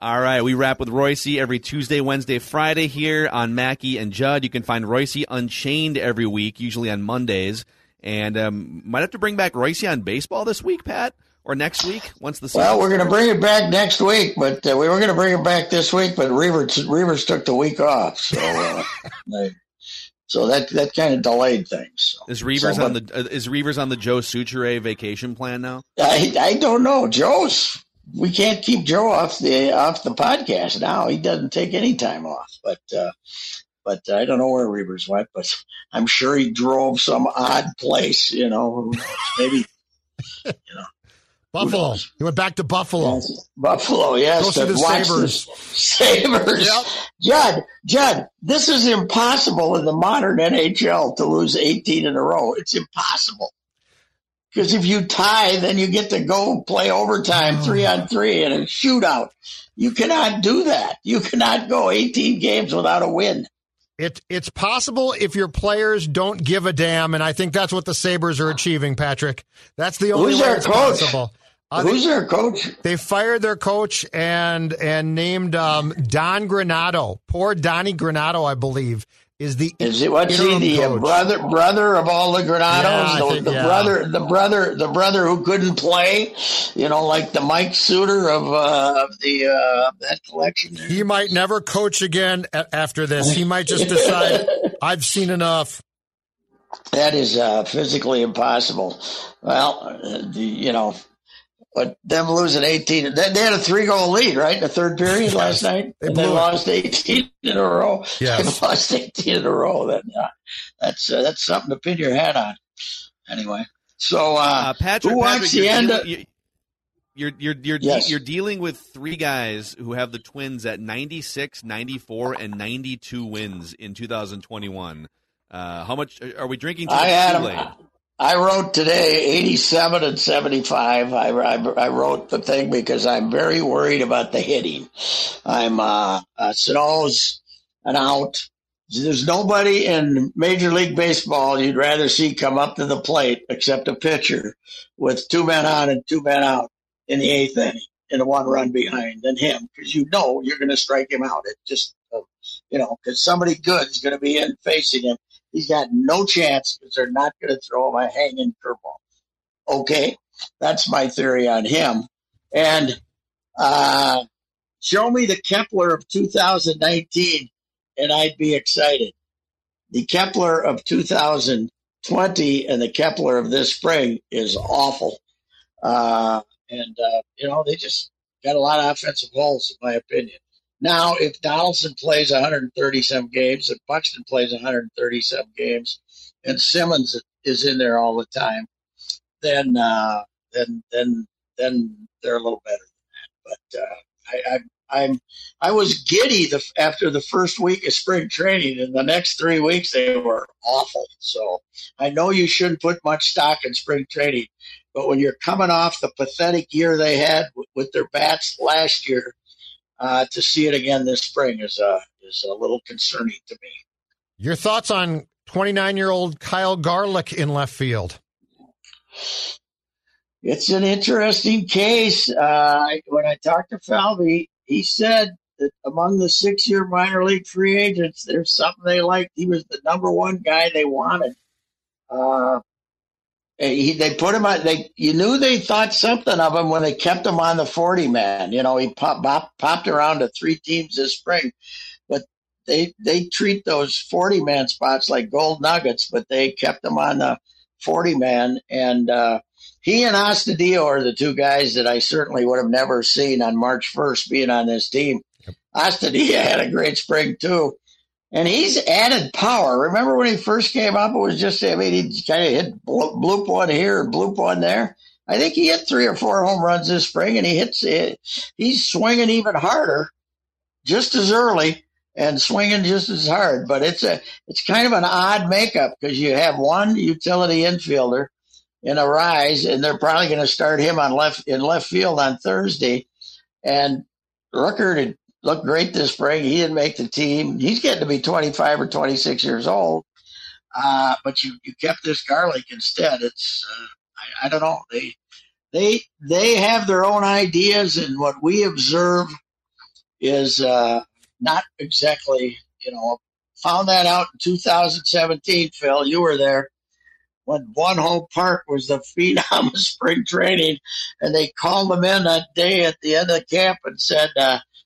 All right, we wrap with Royce every Tuesday, Wednesday, Friday here on Mackey and Judd. You can find Royce Unchained every week, usually on Mondays. And um, might have to bring back Royce on baseball this week, Pat, or next week once the. Well, we're going to bring it back next week, but uh, we were going to bring it back this week, but Reavers Reavers took the week off, so uh, they, so that that kind of delayed things. So. Is Reavers so, on the uh, is Reavers on the Joe Soucheray vacation plan now? I I don't know. Joe's we can't keep Joe off the off the podcast now. He doesn't take any time off, but uh, but I don't know where Reavers went, but I'm sure he drove some odd place. You know, maybe you know. Buffalo. He went back to Buffalo. Yes. Buffalo, yes. To the Sabres. Sabres. Yep. Judd, Judd, this is impossible in the modern NHL to lose 18 in a row. It's impossible. Because if you tie, then you get to go play overtime three on three and a shootout. You cannot do that. You cannot go 18 games without a win. It, it's possible if your players don't give a damn, and I think that's what the Sabres are achieving, Patrick. That's the only Who's way it's coach? possible. Uh, Who's they, their coach? They fired their coach and and named um, Don Granato. Poor Donnie Granato, I believe, is the is it what's he the uh, brother brother of all the Granatos? yeah, the, think, the yeah. brother the brother the brother who couldn't play you know like the Mike Suter of uh, of the uh, that collection he might never coach again after this. He might just decide I've seen enough. That is uh, physically impossible. Well uh, you know but them losing 18, they, had a three goal lead, right, in the third period yes. last night, they and they lost 18 in a row. Yes. They lost 18 in a row. Then uh, that's uh, that's something to pin your hat on. Anyway, so uh, uh Patrick, who wants the end? Of, you're you're you're yes. you're dealing with three guys who have the Twins at 96, 94, and 92 wins in 2021. Uh, how much are we drinking? I had them. I wrote today 87 and 75. I, I, I, wrote the thing because I'm very worried about the hitting. I'm, uh, uh, Sano's an out. There's nobody in Major League Baseball you'd rather see come up to the plate except a pitcher with two men on and two men out in the eighth inning and a one run behind than him because you know you're going to strike him out. It just, uh, you know, because somebody good is going to be in facing him He's got no chance because they're not going to throw him a hanging curveball. Okay, that's my theory on him. And uh, show me the Kepler of 2019, and I'd be excited. The Kepler of 2020 and the Kepler of this spring is awful. Uh, and, uh, you know, they just got a lot of offensive holes, in my opinion. Now, if Donaldson plays 137 games, and Buxton plays 130 some games, and Simmons is in there all the time, then uh, then then then they're a little better than that. But uh, I, I I'm I was giddy the, after the first week of spring training, and the next three weeks they were awful. So I know you shouldn't put much stock in spring training, but when you're coming off the pathetic year they had with, with their bats last year, uh, to see it again this spring is a is a little concerning to me. Your thoughts on 29 year old Kyle Garlick in left field? It's an interesting case. Uh, when I talked to Falvey, he said that among the six year minor league free agents, there's something they liked. He was the number one guy they wanted. Uh, he, they put him on. They you knew they thought something of him when they kept him on the forty man. You know, he pop, pop, popped around to three teams this spring, but they they treat those forty man spots like gold nuggets. But they kept him on the forty man, and uh, he and Astudillo are the two guys that I certainly would have never seen on March first being on this team. Yep. Had a great spring too and he's added power. Remember when he first came up, it was just, I mean, he kind of hit bloop one here, bloop one there. I think he hit three or four home runs this spring, and he hits, he's swinging even harder, just as early and swinging just as hard. But it's a, it's kind of an odd makeup because you have one utility infielder in Arraez, and they're probably going to start him on left in left field on Thursday. And Rooker looked great this spring. He didn't make the team. He's getting to be 25 or 26 years old. Uh, but you, you kept this Garlick instead. It's uh, I, I, don't know. They they they have their own ideas, and what we observe is uh, not exactly you know found that out in 2017. Phil, you were there when Byung Ho Park was the phenom of spring training, and they called him in that day at the end of the camp and said.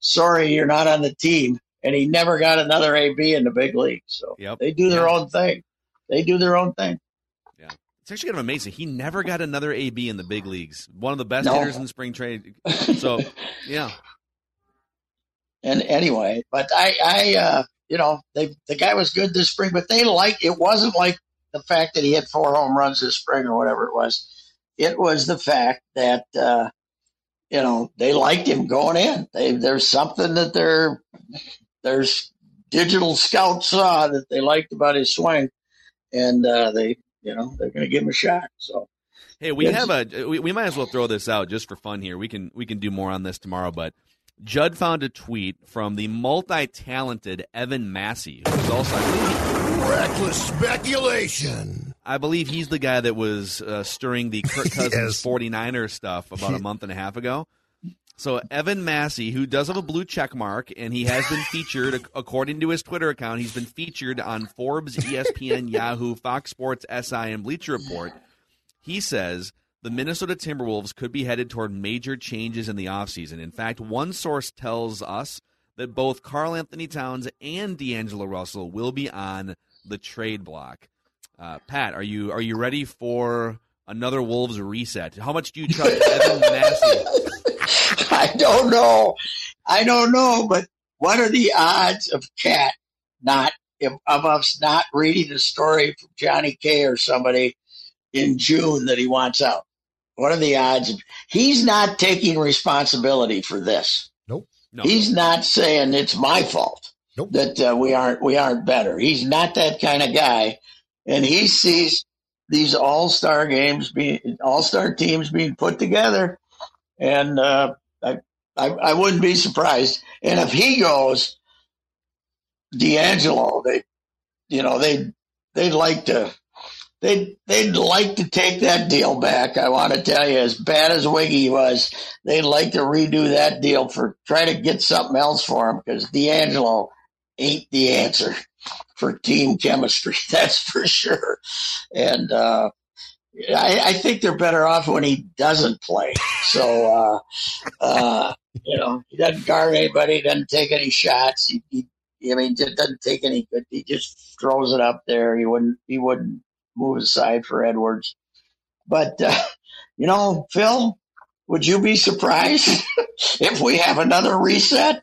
Sorry, you're not on the team. And he never got another AB in the big league. So yep. they do their yeah. own thing. They do their own thing. Yeah. It's actually kind of amazing. He never got another AB in the big leagues. One of the best no. hitters in spring trade. So, yeah. And anyway, but I, I, uh, you know, they, the guy was good this spring, but they like, it wasn't like the fact that he hit four home runs this spring or whatever it was. It was the fact that, uh, you know, they liked him going in. They, there's something that they're, there's digital scouts saw that they liked about his swing, and uh, they, you know, they're going to give him a shot. So, hey, we have a, we, we might as well throw this out just for fun here. We can we can do more on this tomorrow, but Judd found a tweet from the multi-talented Evan Massey, who's also reckless speculation. I believe he's the guy that was uh, stirring the Kirk Cousins yes. 49er stuff about a month and a half ago. So Evan Massey, who does have a blue check mark, and he has been featured, according to his Twitter account, he's been featured on Forbes, ESPN, Yahoo, Fox Sports, SI, and Bleacher Report. He says the Minnesota Timberwolves could be headed toward major changes in the offseason. In fact, one source tells us that both Karl-Anthony Towns and D'Angelo Russell will be on the trade block. Uh, Pat, are you are you ready for another Wolves reset? How much do you trust Evan Massey? I don't know. I don't know, but what are the odds of Cat not of us not reading a story from Johnny K or somebody in June that he wants out? What are the odds? Of, he's not taking responsibility for this. Nope. No. He's not saying it's my fault nope. that uh, we aren't we aren't better. He's not that kind of guy, and he sees these all star games being all star teams being put together, and uh, I, I I wouldn't be surprised. And if he goes, D'Angelo, they you know they they'd like to they'd they'd like to take that deal back. I want to tell you, as bad as Wiggy was, they'd like to redo that deal for try to get something else for him because D'Angelo ain't the answer for team chemistry. That's for sure. And uh, I, I, think they're better off when he doesn't play. So uh, uh, you know, he doesn't guard anybody, doesn't take any shots. He, he I mean, it doesn't take any good. He just throws it up there. He wouldn't. He wouldn't move aside for Edwards. But, uh, you know, Phil, would you be surprised if we have another reset?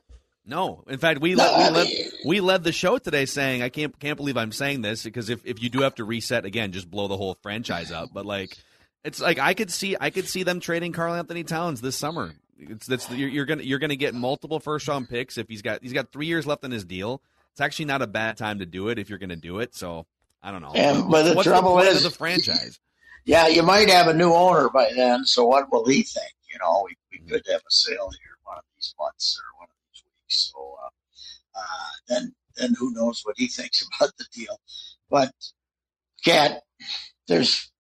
No, in fact, we led, we led, we led the show today saying I can't can't believe I'm saying this because if, if you do have to reset again, just blow the whole franchise up. But like, it's like I could see I could see them trading Karl-Anthony Towns this summer. It's that's you're, you're gonna you're gonna get multiple first round picks if he's got he's got three years left in his deal. It's actually not a bad time to do it if you're gonna do it. So I don't know. And, but the What's trouble the is the franchise. Yeah, you might have a new owner by then. So what will he think? You know, we, we could have a sale here one of these months or So uh, uh, then then who knows what he thinks about the deal? But Cat, there's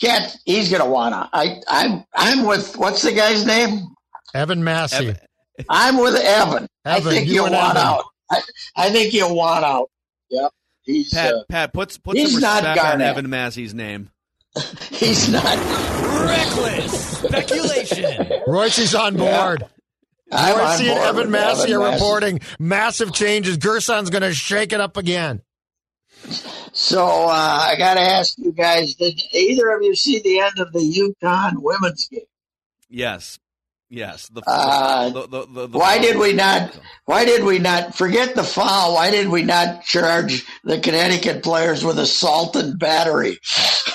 Cat. He's gonna wanna. I I'm I'm with what's the guy's name? Evan Massey. Evan. I'm with Evan. Evan I think you will want Evan. out. I, I think you'll want out. Yep. He's Pat. Uh, Pat puts put some respect on Evan Massey's name. He's not. Reckless speculation. Royce's on board. I'm on Royce and Evan with Massey Evan are Massey. reporting massive changes. Gersson's going to shake it up again. So uh, I got to ask you guys: Did either of you see the end of the UConn women's game? Yes, yes. The, Uh, the, the, the, the Why did we not? Why did we not forget the foul? Why did we not charge the Connecticut players with assault and battery?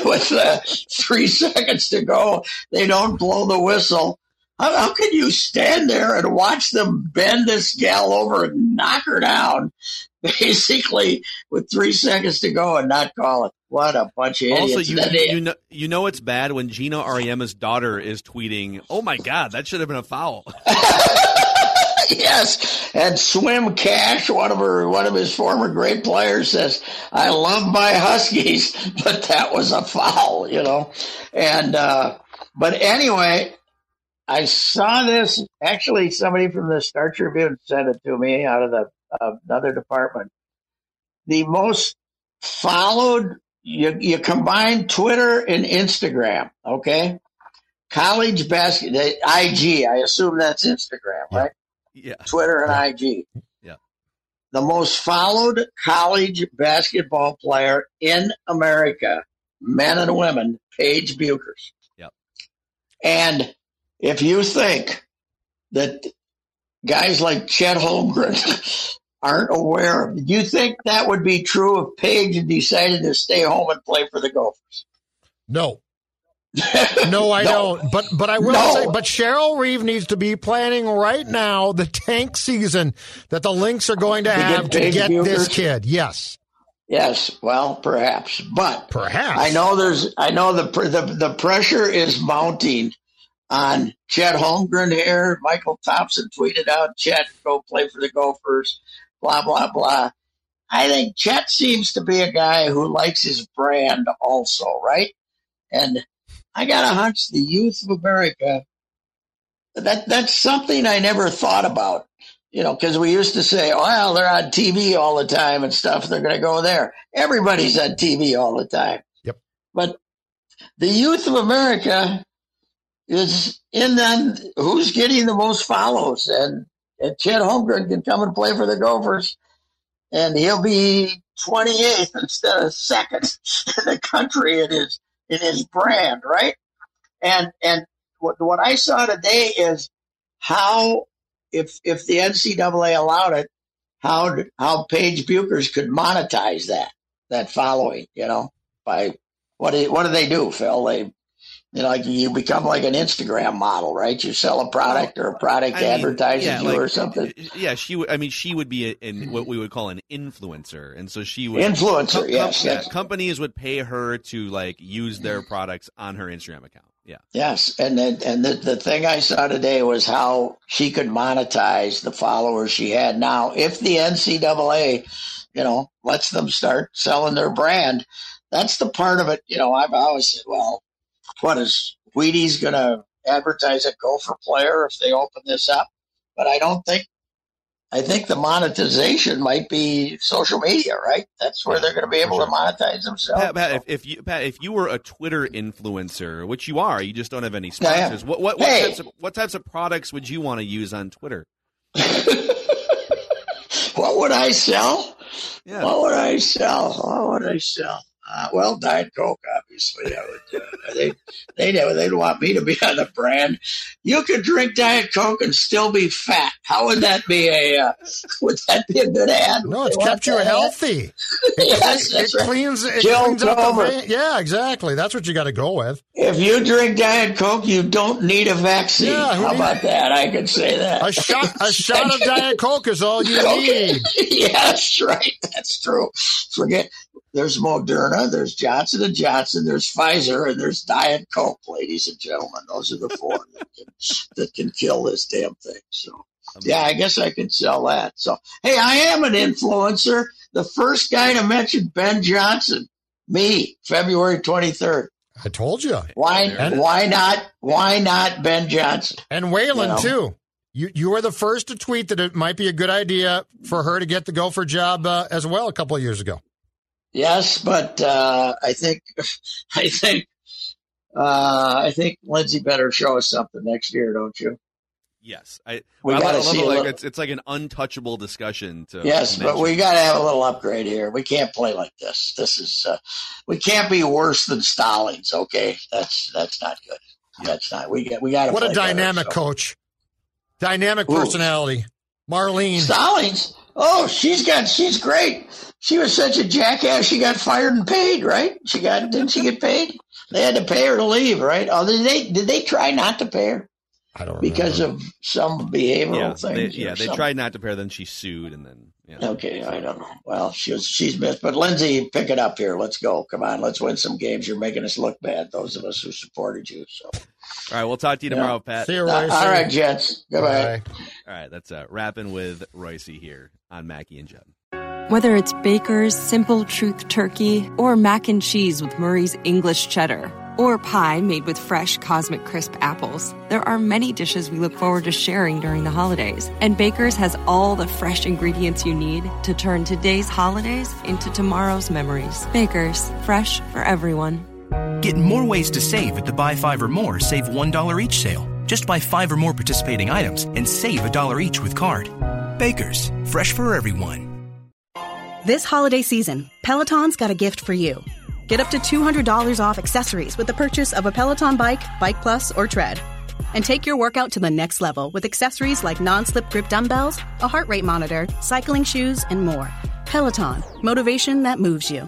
With uh, three seconds to go, they don't blow the whistle. How, how can you stand there and watch them bend this gal over and knock her down, basically with three seconds to go and not call it? What a bunch of idiots! Also, you, you, you know you know it's bad when Geno Auriemma's daughter is tweeting, "Oh my God, that should have been a foul." yes, and Swin Cash, one of her, one of his former great players, says, "I love my Huskies, but that was a foul," you know. And uh, but anyway, I saw this. Actually, somebody from the Star Tribune sent it to me out of the uh, another department. The most followed. You, you combine Twitter and Instagram, okay? College basket, the IG. I assume that's Instagram, Yeah. right? yeah, Twitter and IG. Yeah. The most followed college basketball player in America, men and women, Paige Bueckers. Yep. And if you think that guys like Chet Holmgren aren't aware of, do you think that would be true if Paige had decided to stay home and play for the Gophers? No. No, I No. don't. But but I will No. say, but Cheryl Reeve needs to be planning right now the tank season that the Lynx are going to To get have to Paige get this kid. Yes, Yes, well, perhaps, but perhaps. I know there's. I know the the the pressure is mounting on Chet Holmgren here. Michael Thompson tweeted out, "Chet, go play for the Gophers." Blah blah blah. I think Chet seems to be a guy who likes his brand also, right? And I got a hunch the youth of America. That that's something I never thought about. You know, because we used to say, well, they're on TV all the time and stuff. They're going to go there. Everybody's on TV all the time. Yep. But the youth of America is in them. Who's getting the most follows? And, and Chet Holmgren can come and play for the Gophers, and he'll be 28th instead of second in the country in his in his brand, right? And and what what I saw today is how if if the NCAA allowed it, how how Paige Bueckers could monetize that that following, you know, by what do what do they do, Phil? They you know, like you become like an Instagram model, right? You sell a product or a product I mean, advertises yeah, you like, or something. Uh, yeah, she would. I mean, she would be in what we would call an influencer, and so she would Influencer, com- yes, yeah, companies would pay her to like use their products on her Instagram account. Yeah, Yes, and then, and the, the thing I saw today was how she could monetize the followers she had. Now, if the NCAA, you know, lets them start selling their brand, that's the part of it. You know, I've always said, well, what is Wheaties going to advertise a Gopher player if they open this up? But I don't think. I think the monetization might be social media, right? That's where they're going to be able to monetize themselves. Pat, Pat, if, if you Pat, if you were a Twitter influencer, which you are, you just don't have any sponsors. What what what Hey. types of what types of products would you want to use on Twitter? what would I sell? Yeah, What would I sell? What would I sell? Uh, well, Diet Coke, obviously. I would. Uh, they they they'd want me to be on the brand. You could drink Diet Coke and still be fat. How would that be a? Uh, would that be a good ad? No, it's kept you ad? healthy. yes, It that's right. cleans. It Jill cleans up the vein. Yeah, exactly. That's what you got to go with. If you drink Diet Coke, you don't need a vaccine. Yeah, How about that? I could say that. A shot, a shot of Diet Coke is all you Okay. need. that's right. That's true. Forget there's Moderna, there's Johnson and Johnson, there's Pfizer, and there's Diet Coke, ladies and gentlemen. Those are the four that can, that can kill this damn thing. So yeah, I guess I can sell that. So hey, I am an influencer. The first guy to mention Ben Johnson, me, February twenty third. I told you. Why? And- Why not? Why not Ben Johnson? And Whalen You know. too. You you were the first to tweet that it might be a good idea for her to get the Gopher job uh, as well a couple of years ago. Yes, but uh, I think I think uh, I think Lindsay better show us something next year, don't you? Yes, I. We I gotta love see it, like little- it's it's like an untouchable discussion. To Yes, to but we got to have a little upgrade here. We can't play like this. This is uh, we can't be worse than Stallings. Okay, that's that's not good. That's not. We got we got to. What a dynamic coach. Dynamic Ooh. personality. Marlene. Stallings. Oh, she's got. She's great. She was such a jackass. She got fired and paid. Right? She got. Didn't she get paid? They had to pay her to leave. Right? Oh, did they? Did they try not to pay her I don't because remember. of some behavioral yeah, things? they, yeah, they something? tried not to pair. Then she sued, and then yeah. Okay, I don't know. Well, she was, she's missed. But Lindsay, pick it up here. Let's go. Come on, let's win some games. You're making us look bad. Those of us who supported you. So, All right, we'll talk to you Yeah. tomorrow, Pat. See you, Royce. all right, gents. Goodbye. Bye. All right, that's uh, rapping with Royce here on Mackey and Judd. Whether it's Baker's Simple Truth Turkey or mac and cheese with Murray's English Cheddar or pie made with fresh Cosmic Crisp apples, there are many dishes we look forward to sharing during the holidays. And Baker's has all the fresh ingredients you need to turn today's holidays into tomorrow's memories. Baker's, fresh for everyone. Get more ways to save at the Buy Five or More Save $1 each sale. Just buy five or more participating items and save a dollar each with card. Baker's, fresh for everyone. This holiday season, Peloton's got a gift for you. Get up to $200 off accessories with the purchase of a Peloton bike, Bike Plus, or Tread. And take your workout to the next level with accessories like non slip grip dumbbells, a heart rate monitor, cycling shoes, and more. Peloton, motivation that moves you.